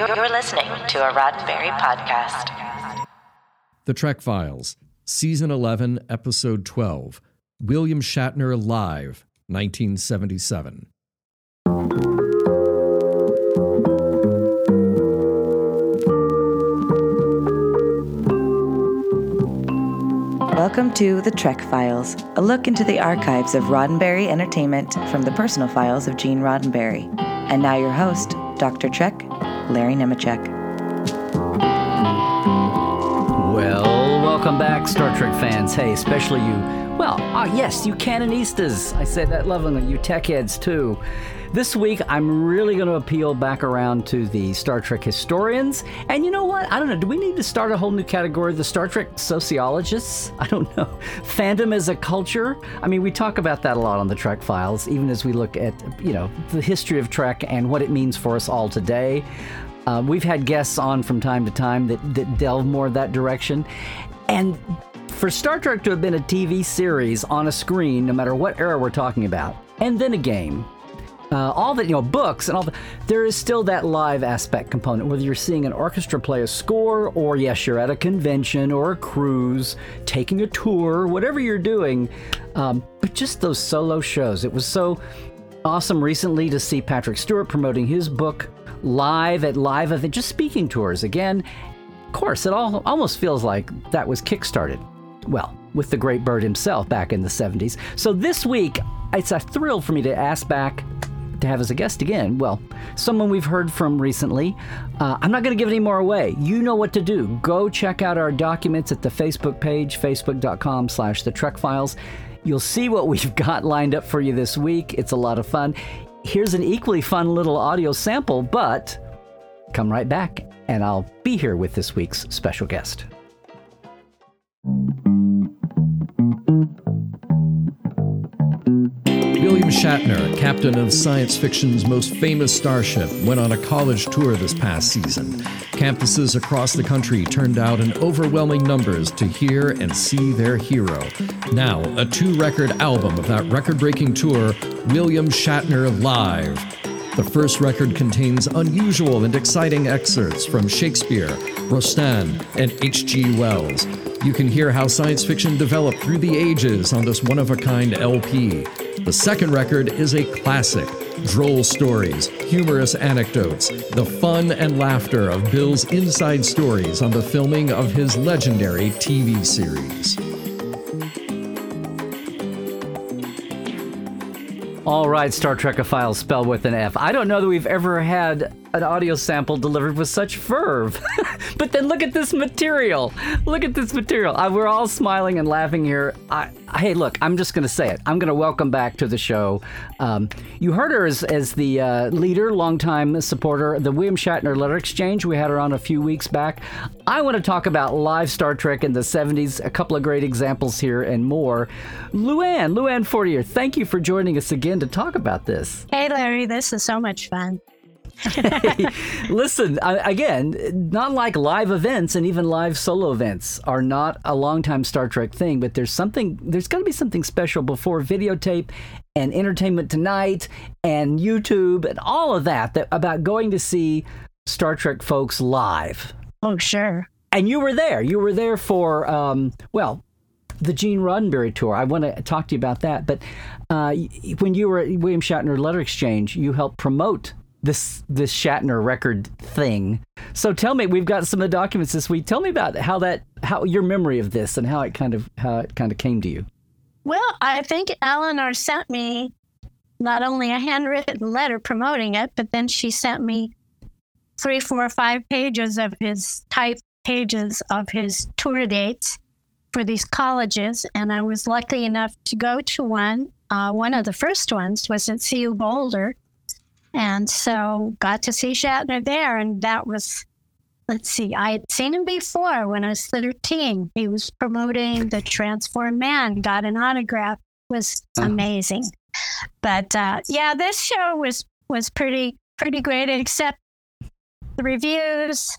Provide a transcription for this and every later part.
You're listening to a Roddenberry podcast. The Trek Files, Season 11, Episode 12 William Shatner Live, 1977. Welcome to The Trek Files, a look into the archives of Roddenberry Entertainment from the personal files of Gene Roddenberry. And now your host, Dr. Trek, Larry Nemecek. Well, welcome back, Star Trek fans. Hey, especially you. Well, ah, yes, you canonistas. I say that lovingly. You tech heads, too. This week, I'm really going to appeal back around to the Star Trek historians. And you know what? I don't know. Do we need to start a whole new category? The Star Trek sociologists? I don't know. Fandom as a culture? I mean, we talk about that a lot on the Trek Files, even as we look at, you know, the history of Trek and what it means for us all today. Uh, we've had guests on from time to time that, that delve more that direction. And for Star Trek to have been a TV series on a screen, no matter what era we're talking about, and then a game, uh, all the you know books and all the there is still that live aspect component whether you're seeing an orchestra play a score or yes you're at a convention or a cruise taking a tour whatever you're doing um, but just those solo shows it was so awesome recently to see patrick stewart promoting his book live at live event just speaking tours again of course it all almost feels like that was kickstarted well with the great bird himself back in the 70s so this week it's a thrill for me to ask back to have as a guest again. Well, someone we've heard from recently. Uh, I'm not going to give any more away. You know what to do. Go check out our documents at the Facebook page, facebook.com slash the Trek Files. You'll see what we've got lined up for you this week. It's a lot of fun. Here's an equally fun little audio sample, but come right back and I'll be here with this week's special guest. Shatner, captain of science fiction's most famous starship, went on a college tour this past season. Campuses across the country turned out in overwhelming numbers to hear and see their hero. Now, a two record album of that record breaking tour, William Shatner Live. The first record contains unusual and exciting excerpts from Shakespeare, Rostand, and H.G. Wells. You can hear how science fiction developed through the ages on this one of a kind LP. The second record is a classic droll stories, humorous anecdotes, the fun and laughter of Bill's inside stories on the filming of his legendary TV series. All right, Star Trek Trekophiles spelled with an F. I don't know that we've ever had an audio sample delivered with such verve. but then look at this material. Look at this material. I, we're all smiling and laughing here. I, hey, look, I'm just going to say it. I'm going to welcome back to the show. Um, you heard her as, as the uh, leader, longtime supporter, the William Shatner Letter Exchange. We had her on a few weeks back. I want to talk about live Star Trek in the 70s, a couple of great examples here and more. Luanne, Luanne Fortier, thank you for joining us again to talk about this. Hey, Larry, this is so much fun. hey, listen, I, again, not like live events and even live solo events are not a long-time Star Trek thing, but there's something, there's got to be something special before videotape and Entertainment Tonight and YouTube and all of that, that about going to see Star Trek folks live. Oh, sure. And you were there. You were there for, um, well, the Gene Roddenberry tour. I want to talk to you about that. But uh, when you were at William Shatner Letter Exchange, you helped promote this this Shatner record thing. So tell me, we've got some of the documents this week. Tell me about how that how your memory of this and how it kind of how it kind of came to you. Well, I think Eleanor sent me not only a handwritten letter promoting it, but then she sent me three, four, five pages of his type pages of his tour dates for these colleges, and I was lucky enough to go to one. Uh, one of the first ones was at CU Boulder, and so got to see Shatner there, and that was. Let's see, I had seen him before when I was 13. He was promoting the Transform Man, got an autograph, was amazing. But uh, yeah, this show was was pretty pretty great, except the reviews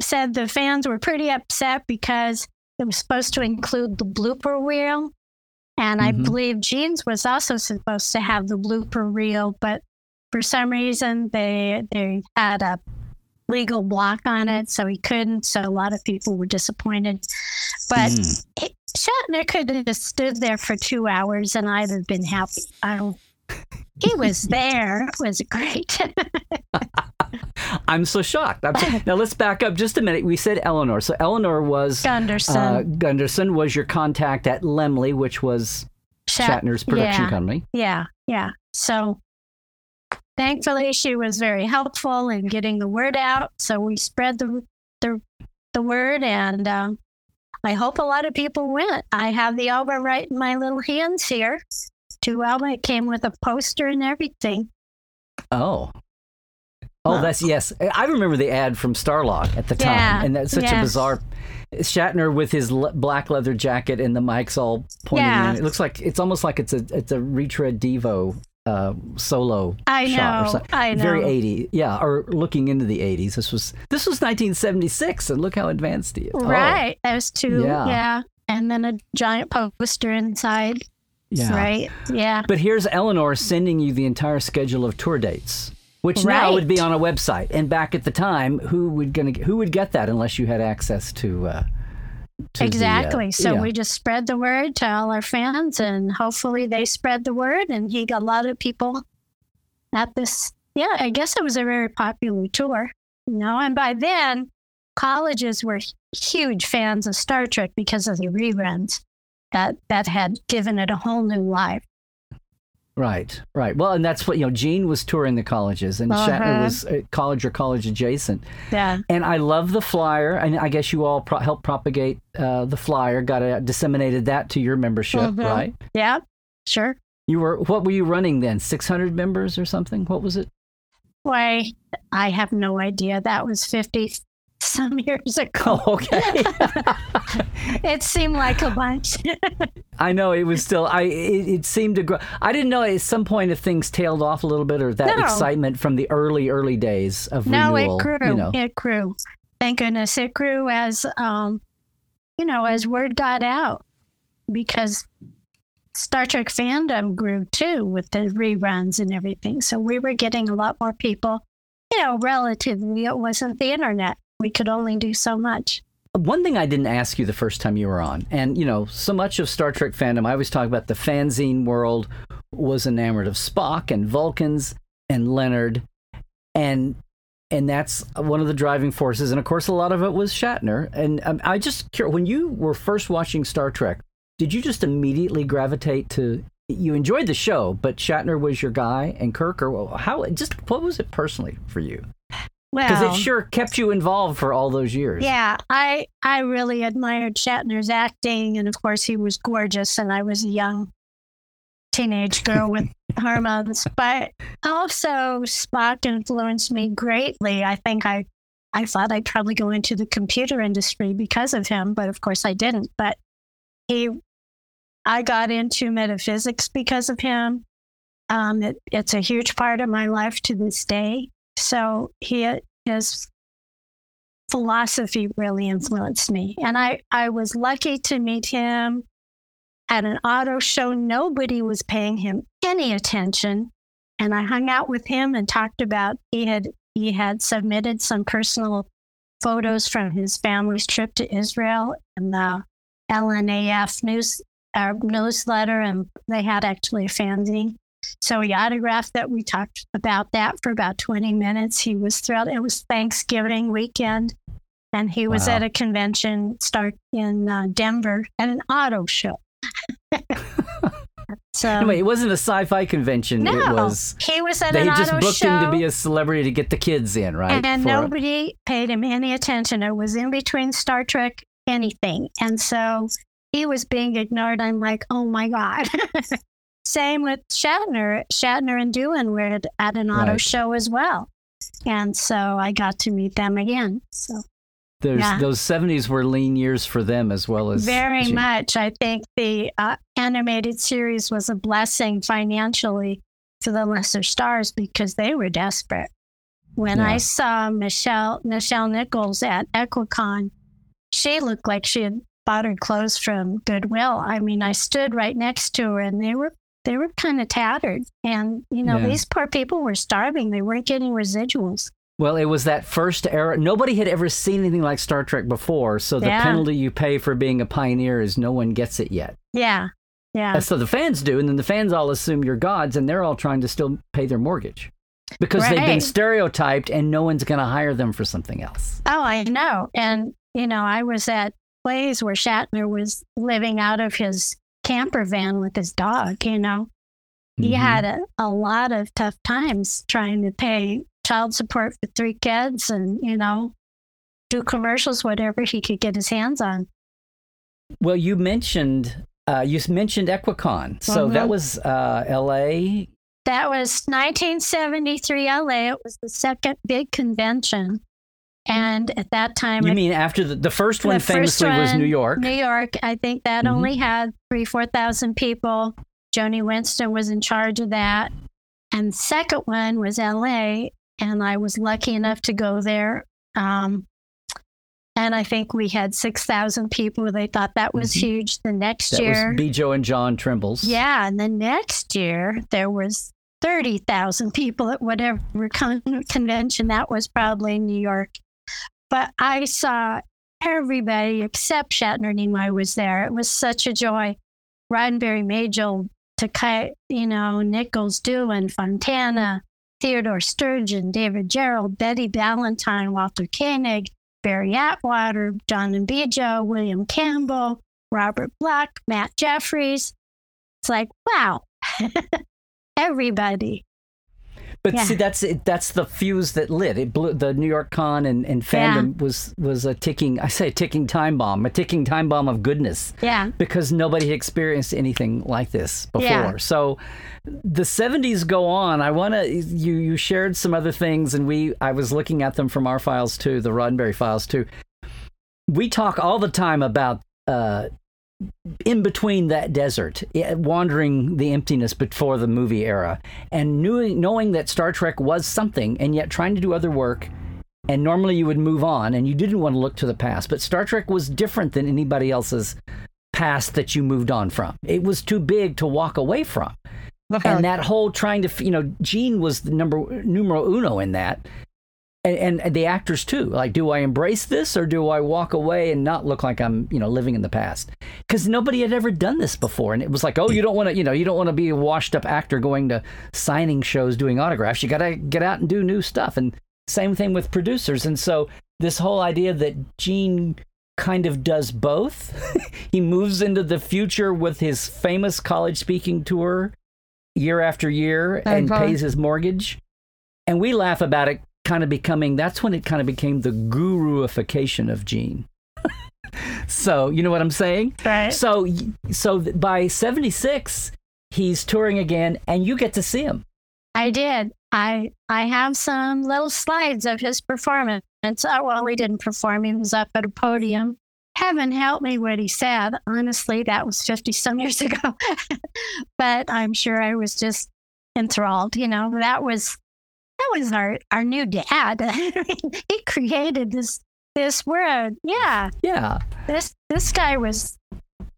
said the fans were pretty upset because it was supposed to include the blooper reel. And I Mhm. believe Gene's was also supposed to have the blooper reel, but for some reason they they had a legal block on it, so he couldn't. So a lot of people were disappointed. But Mm. he, Shatner could have just stood there for two hours, and I'd have been happy. I don't. He was there. It was great. I'm so shocked. I'm so- now let's back up just a minute. We said Eleanor. So Eleanor was Gunderson. Uh, Gunderson was your contact at Lemli, which was Shat- Shatner's production yeah. company. Yeah, yeah. So thankfully, she was very helpful in getting the word out. So we spread the the, the word, and um, I hope a lot of people went. I have the album right in my little hands here. Two album. It came with a poster and everything. Oh. Oh, that's yes. I remember the ad from Starlog at the time, Yeah, and that's such a bizarre. Shatner with his le- black leather jacket and the mics all pointing Yeah. in. It looks like it's almost like it's a it's a retread Devo uh, solo I shot or know, something. I know. Very know. 80, yeah, or looking into the 80s. This was this was 1976, and look how advanced he is. Oh, Right. Those two. Yeah. Yeah. And then a giant poster inside. yeah. Right. Yeah. But here's Eleanor sending you the entire schedule of tour dates, which now would be on a website. And back at the time, who would gonna who would get that unless you had access to? Uh, to the, uh, Exactly. so yeah. we just spread the word to all our fans, and hopefully they spread the word. And he got a lot of people at this. Yeah, I guess it was a very popular tour, you know. And by then, colleges were huge fans of Star Trek because of the reruns that that had given it a whole new life. Right, right. Well, and that's what you know. Gene was touring the colleges, and Shatner Uh-huh. was uh, college or college adjacent. Yeah. And I love the flyer, and I guess you all pro- helped propagate uh, the flyer, got it disseminated that to your membership, Mhm. right? Yeah. Sure. You were what were you running then? Six hundred members or something? What was it? Why? I have no idea. That was fifty some years ago. Oh, okay. It seemed like a bunch. I know it was still. I it, it seemed to grow. I didn't know at some point if things tailed off a little bit or that No. excitement from the early early days of No, renewal. it grew. You know, It grew. Thank goodness it grew as um, you know, as word got out because Star Trek fandom grew too with the reruns and everything. So we were getting a lot more people. You know, relatively, it wasn't the internet. We could only do so much. one thing I didn't ask you the first time you were on, and you know, so much of Star Trek fandom, I always talk about the fanzine world was enamored of Spock and Vulcans and Leonard, and and that's one of the driving forces. And of course, a lot of it was Shatner. And um, I just when you were first watching Star Trek, did you just immediately gravitate to? You enjoyed the show, but Shatner was your guy, and Kirk, or how? Just what was it personally for you? Because Well, it sure kept you involved for all those years. Yeah, I I really admired Shatner's acting, and of course he was gorgeous, and I was a young teenage girl with hormones. But also Spock influenced me greatly. I think I I thought I'd probably go into the computer industry because of him, but of course I didn't. But he, I got into metaphysics because of him. Um, it, it's a huge part of my life to this day. So he his philosophy really influenced me. And I, I was lucky to meet him at an auto show. Nobody was paying him any attention. And I hung out with him and talked about he had he had submitted some personal photos from his family's trip to Israel and the LNAF news uh, newsletter, and they had actually a fanzine. So he autographed that. We talked about that for about 20 minutes. He was thrilled. It was Thanksgiving weekend, and he was Wow. at a convention start in uh, Denver at an auto show. so Wait, it wasn't a sci-fi convention. no, It was he was at they an just auto booked show. him to be a celebrity to get the kids in, right? And For- nobody paid him any attention. It was in between Star Trek, anything. And so he was being ignored. I'm like, oh my God. Same with Shatner. Shatner and Doohan were at, at an auto Right. show as well. And so I got to meet them again. So yeah. those 70s were lean years for them as well as very much. I think the uh, animated series was a blessing financially to the lesser stars because they were desperate. When Yeah. I saw Nichelle Nichelle Nichols at Equicon, she looked like she had bought her clothes from Goodwill. I mean, I stood right next to her, and they were they were kind of tattered. And you know, Yeah. these poor people were starving. They weren't getting residuals. Well, it was that first era. Nobody had ever seen anything like Star Trek before, so the Yeah. penalty you pay for being a pioneer is no one gets it yet. Yeah. Yeah. And so the fans do, and then the fans all assume you're gods, and they're all trying to still pay their mortgage because they've been stereotyped, and no one's going to hire them for something else. Oh, I know. And, you know, I was at plays where Shatner was living out of his camper van with his dog, you know. He Mhm. had a, a lot of tough times trying to pay child support for three kids and, you know, do commercials, whatever he could get his hands on. Well, you mentioned uh, you mentioned Equicon, so Mhm. that was uh, L.A. That was 1973 LA. It was the second big convention. And at that time, You mean after the, the first The famously was one, New York? New York, I think that Mhm. only had three, 4,000 people. Joni Winston was in charge of that. And the second one was LA. And I was lucky enough to go there. Um, and I think we had 6,000 people. They thought that was Mhm. huge. The next that year, was Bjo and John Trimbles. yeah. And the next year, there was 30,000 people at whatever con- convention. That was probably in New York. But I saw everybody except Shatner Nimoy was there. It was such a joy. Roddenberry, Majel, Takei, you know, Nichols, Doohan, Fontana, Theodore Sturgeon, David Gerrold, Betty Ballantine, Walter Koenig, Barry Atwater, John and Bjo, William Campbell, Robert Bloch, Matt Jefferies. It's like, wow, everybody. But Yeah. see, that's it, that's the fuse that lit. It blew the New York Con and, and fandom was was a ticking. I say a ticking time bomb, a ticking time bomb of goodness. Yeah. because nobody had experienced anything like this before. Yeah. So the 70s go on. I want to you you shared some other things and we I was looking at them from our files too, the Roddenberry files too. We talk all the time about uh in between that desert, eh, wandering the emptiness before the movie era, and knew, knowing that Star Trek was something, and yet trying to do other work. And normally you would move on, and you didn't want to look to the past. But Star Trek was different than anybody else's past that you moved on from. It was too big to walk away from. And that whole trying to, you know, Gene was the number numero uno in that. And, and the actors too. Like, do I embrace this or do I walk away and not look like I'm, you know, living in the past? Because nobody had ever done this before, and it was like, oh, you don't want to, you know, you don't want to be a washed-up actor going to signing shows doing autographs. You got to get out and do new stuff. And same thing with producers. And so this whole idea that Gene kind of does both. he moves into the future with his famous college speaking tour year after year and Uh-huh. pays his mortgage. And we laugh about it kind of becoming that's when it kind of became the guruification of Gene. so, you know what I'm saying? Right. So so by 76 he's touring again and you get to see him. I did. I I have some little slides of his performance. Uh, well, he didn't perform. He was up at a podium. Heaven help me what he said. Honestly, that was 50 some years ago. but I'm sure I was just enthralled. You know, that was that was our our new dad. He created this this world. Yeah, Yeah. this this guy was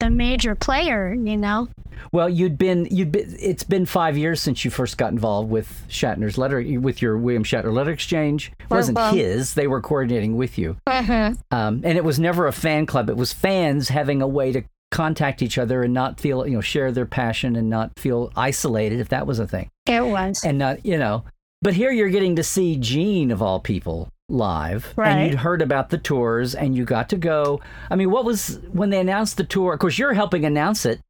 the major player. You know. Well, you'd been you'd been it's been 5 years since you first got involved with Shatner's letter with your William Shatner letter exchange. It wasn't Well, his, they were coordinating with you. Um, and it was never a fan club. It was fans having a way to contact each other and not feel, you know, share their passion and not feel isolated if that was a thing. It was. And not, you know, but here you're getting to see Gene of all people live and you'd heard about the tours and you got to go. I mean, what was when they announced the tour? Of course, you're helping announce it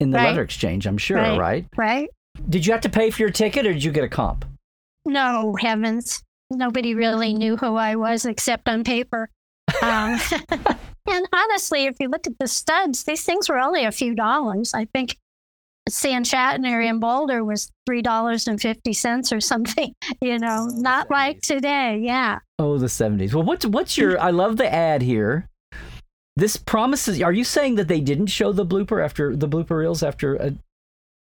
in the Right. letter exchange, I'm sure, Right. right? right. Did you have to pay for your ticket or did you get a comp? No heavens, nobody really knew who I was except on paper. Um, and honestly, if you look at the studs, these things were only a few dollars. I think San Shatner in Boulder was three dollars and fifty cents or something. You know, not like today. Yeah. Oh, the 70s. Well, what's what's your I love the ad here. This promises are you saying that they didn't show the blooper after the blooper reels after a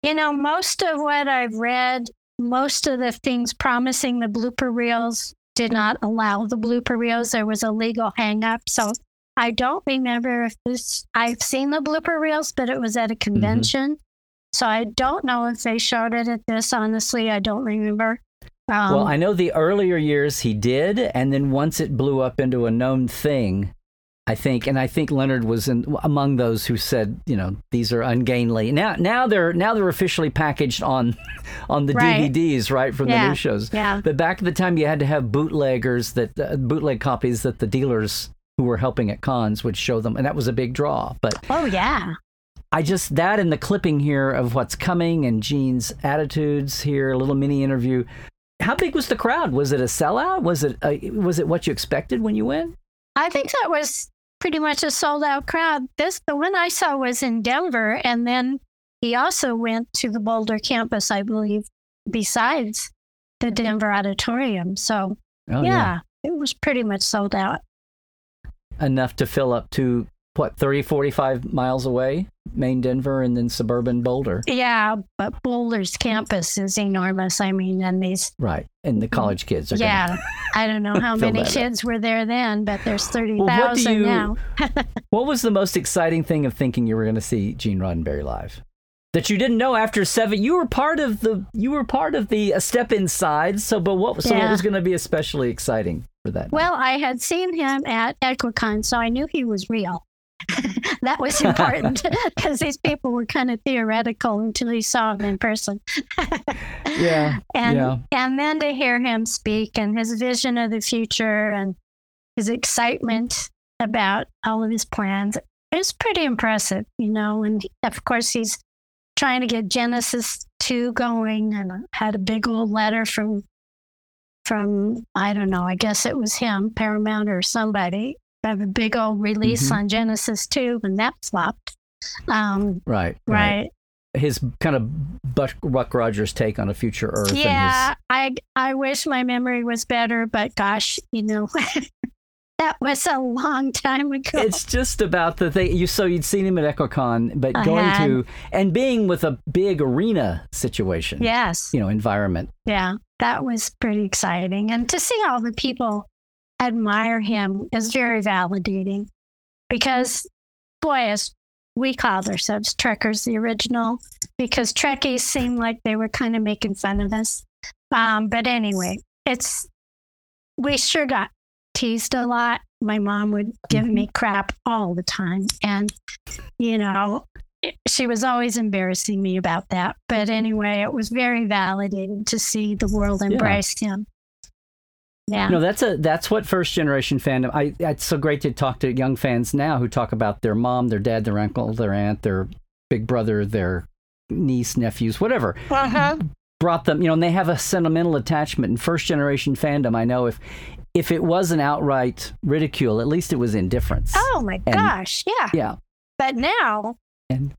You know, most of what I've read, most of the things promising the blooper reels did not allow the blooper reels. There was a legal hang up. So I don't remember if this, I've seen the blooper reels, but it was at a mm-hmm. convention. So I don't know if they showed it at this. Honestly, I don't remember. Um, well, I know the earlier years he did, and then once it blew up into a known thing, I think, and I think Leonard was in, among those who said, you know, these are ungainly. Now, now they're now they're officially packaged on on the Right. DVDs, right, from Yeah, the new shows. yeah. But back at the time, you had to have bootleggers that uh, bootleg copies that the dealers who were helping at cons would show them, and that was a big draw. But oh yeah. I just that and the clipping here of what's coming and Gene's attitudes here, a little mini interview. How big was the crowd? Was it a sellout? Was it a, was it what you expected when you went? I think that was pretty much a sold out crowd. This the one I saw was in Denver, and then he also went to the Boulder campus, I believe, besides the Denver auditorium. So Oh yeah, it was pretty much sold out. enough to fill up to what 30 45 miles away, main Denver and then suburban Boulder. Yeah, but Boulder's campus is enormous. I mean, and these Right. And the college kids are yeah, I don't know how many that up. kids were there then, but there's thirty Well, thousand you- now. What was the most exciting thing of thinking you were going to see Gene Roddenberry live? That you didn't know after seven. You were part of the. You were part of the a step inside. So, but what? So, what was going to be especially exciting for that? night? Well, I had seen him at Equicon, so I knew he was real. that was important because these people were kind of theoretical until you saw him in person. yeah, and yeah. and then to hear him speak and his vision of the future and his excitement about all of his plans it was pretty impressive you know and of course he's trying to get genesis 2 going and had a big old letter from from i don't know i guess it was him paramount or somebody have a big old release Mhm. on genesis 2 and that flopped um, Right, right His kind of Buck, Buck Rogers take on a future Earth. and Yeah, I I wish my memory was better, but gosh, you know, that was a long time ago. it's just about the thing. You so you'd seen him at Equicon, but I going had. to and being with a big arena situation. yes, You know, environment. yeah, that was pretty exciting, and to see all the people admire him is very validating, because boy, as we called ourselves Trekkers, the original, because Trekkies seemed like they were kind of making fun of us. Um, but anyway, it's we sure got teased a lot. My mom would give me crap all the time, and you know, she was always embarrassing me about that. But anyway, it was very validating to see the world embrace him. Yeah. No, that's a that's what first generation fandom. I it's so great to talk to young fans now who talk about their mom, their dad, their uncle, their aunt, their big brother, their niece, nephews, whatever. Uh-huh. Brought them, you know, and they have a sentimental attachment. And first generation fandom, I know if if it wasn't outright ridicule, at least it was indifference. Oh my And- gosh, yeah. Yeah. But now And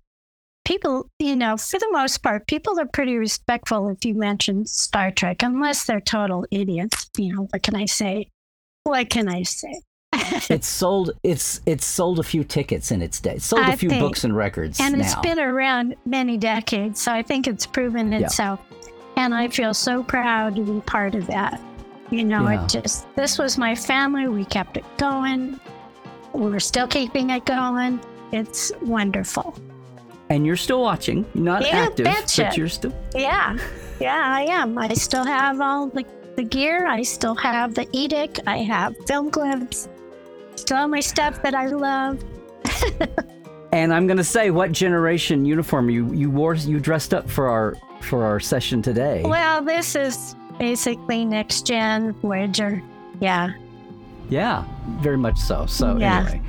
people, you know, for the most part, people are pretty respectful if you mention Star Trek, unless they're total idiots. You know, what can I say? What can I say? it's sold it's it's sold a few tickets in its day. It's sold a I few think- books and records and now. it's been around many decades, so I think it's proven Yeah. itself. And I feel so proud to be part of that. You know, Yeah. it just, this was my family. We kept it going. We're still keeping it going. It's wonderful. And you're still watching, not Yeah, active, betcha. but you're still Yeah, yeah, I am. I still have all the, the gear. I still have the edict. I have film clips. Still have my stuff that I love. And I'm going to say, what generation uniform you you wore? You dressed up for our for our session today. Well, this is basically next gen Voyager. Yeah. Yeah, very much so. So Yeah. anyway,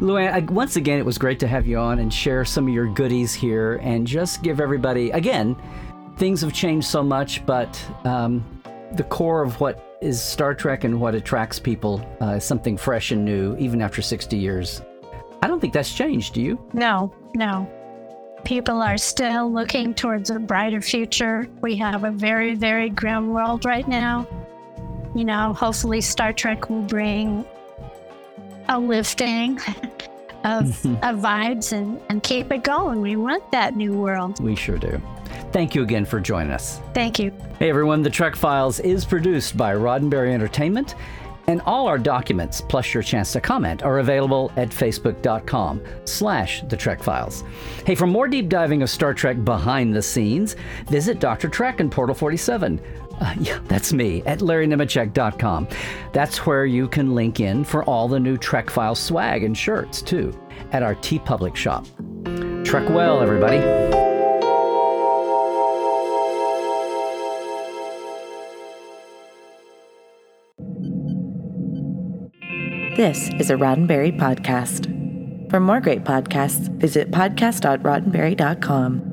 Luanne, I, once again, it was great to have you on and share some of your goodies here, and just give everybody again. Things have changed so much, but um, the core of what is Star Trek and what attracts people uh, is something fresh and new, even after 60 years. I don't think that's changed. Do you? No, no. People are still looking towards a brighter future. We have a very, very grim world right now. You know, hopefully Star Trek will bring a lifting of, of vibes and, and keep it going. We want that new world. We sure do. Thank you again for joining us. Thank you. Hey everyone, The Trek Files is produced by Roddenberry Entertainment, and all our documents, plus your chance to comment, are available at facebook.com slash The Trek Files. Hey, for more deep diving of Star Trek behind the scenes, visit Dr. Trek and Portal 47. Uh, yeah, that's me at LarryNemecek.com. That's where you can link in for all the new Trek File swag and shirts, too, at our TeePublic shop. Trek well, everybody. This is a Roddenberry podcast. For more great podcasts, visit podcast.roddenberry.com.